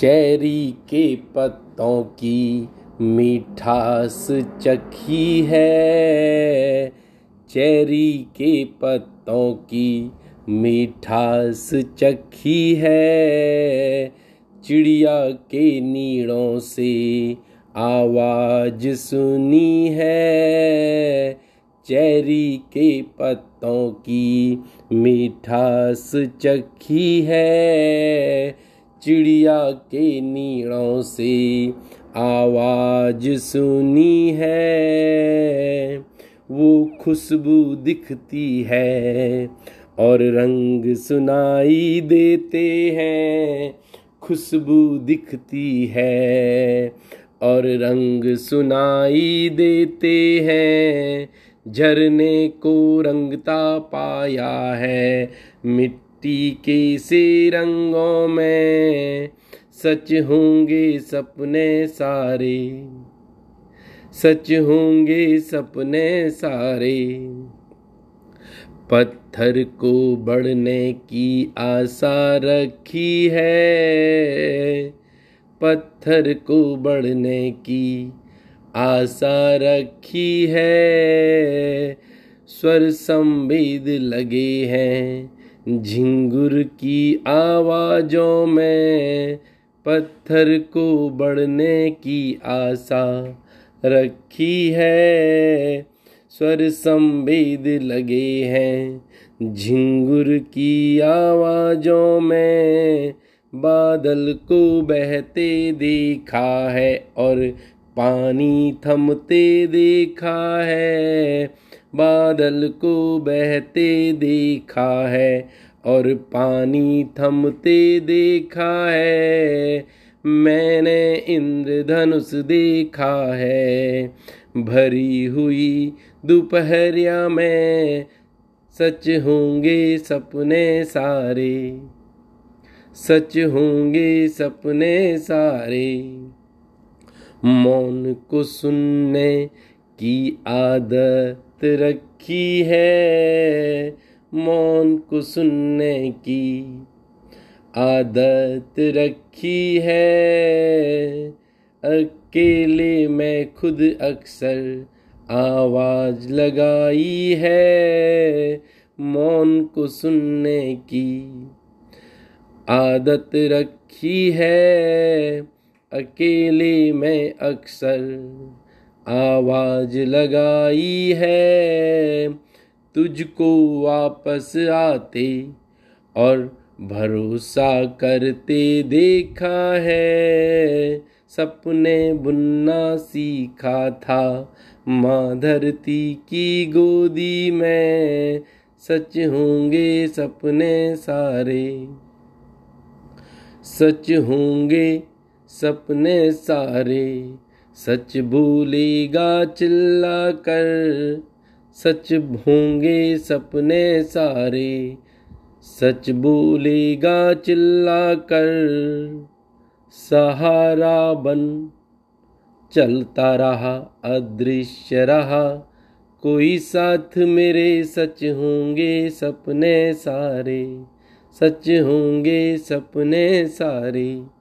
Cherry के पत्तों की मिठास चखी है। चेरी के पत्तों की मिठास चखी है। चिड़िया के नीड़ों से आवाज़ सुनी है। चेरी के पत्तों की मिठास चखी है। चिड़िया के नीड़ों से आवाज़ सुनी है। वो खुशबू दिखती है और रंग सुनाई देते हैं। खुशबू दिखती है और रंग सुनाई देते हैं। झरने को रंगता पाया है, मिट्टी मिट्टी के से रंगों में सच होंगे सपने सारे। सच होंगे सपने सारे। पत्थर को बढ़ने की आशा रखी है। पत्थर को बढ़ने की आशा रखी है। स्वर संवेद लगे हैं। झिंगुर की आवाजों में पत्थर को बढ़ने की आशा रखी है। स्वर संवेद लगे हैं। झिंगुर की आवाजों में बादल को बहते देखा है और पानी थमते देखा है। बादल को बहते देखा है और पानी थमते देखा है। मैंने इंद्रधनुष देखा है। भरी हुई दोपहरिया में सच होंगे सपने सारे। सच होंगे सपने सारे। मौन को सुनने की आदत रखी है, मौन को सुनने की आदत रखी है। अकेले मैं खुद अक्सर आवाज़ लगाई है, मौन को सुनने की आदत रखी है। अकेले मैं अक्सर आवाज़ लगाई है। तुझको वापस आते और भरोसा करते देखा है। सपने बुनना सीखा था। माँ धरती की गोदी में सच होंगे सपने सारे। सच होंगे सपने सारे। सच भूलेगा चिल्ला कर सच होंगे सपने सारे। सच भूलेगा चिल्ला कर सहारा बन। चलता रहा, अदृश्य रहा। कोई साथ मेरे सच होंगे सपने सारे। सच होंगे सपने सारे।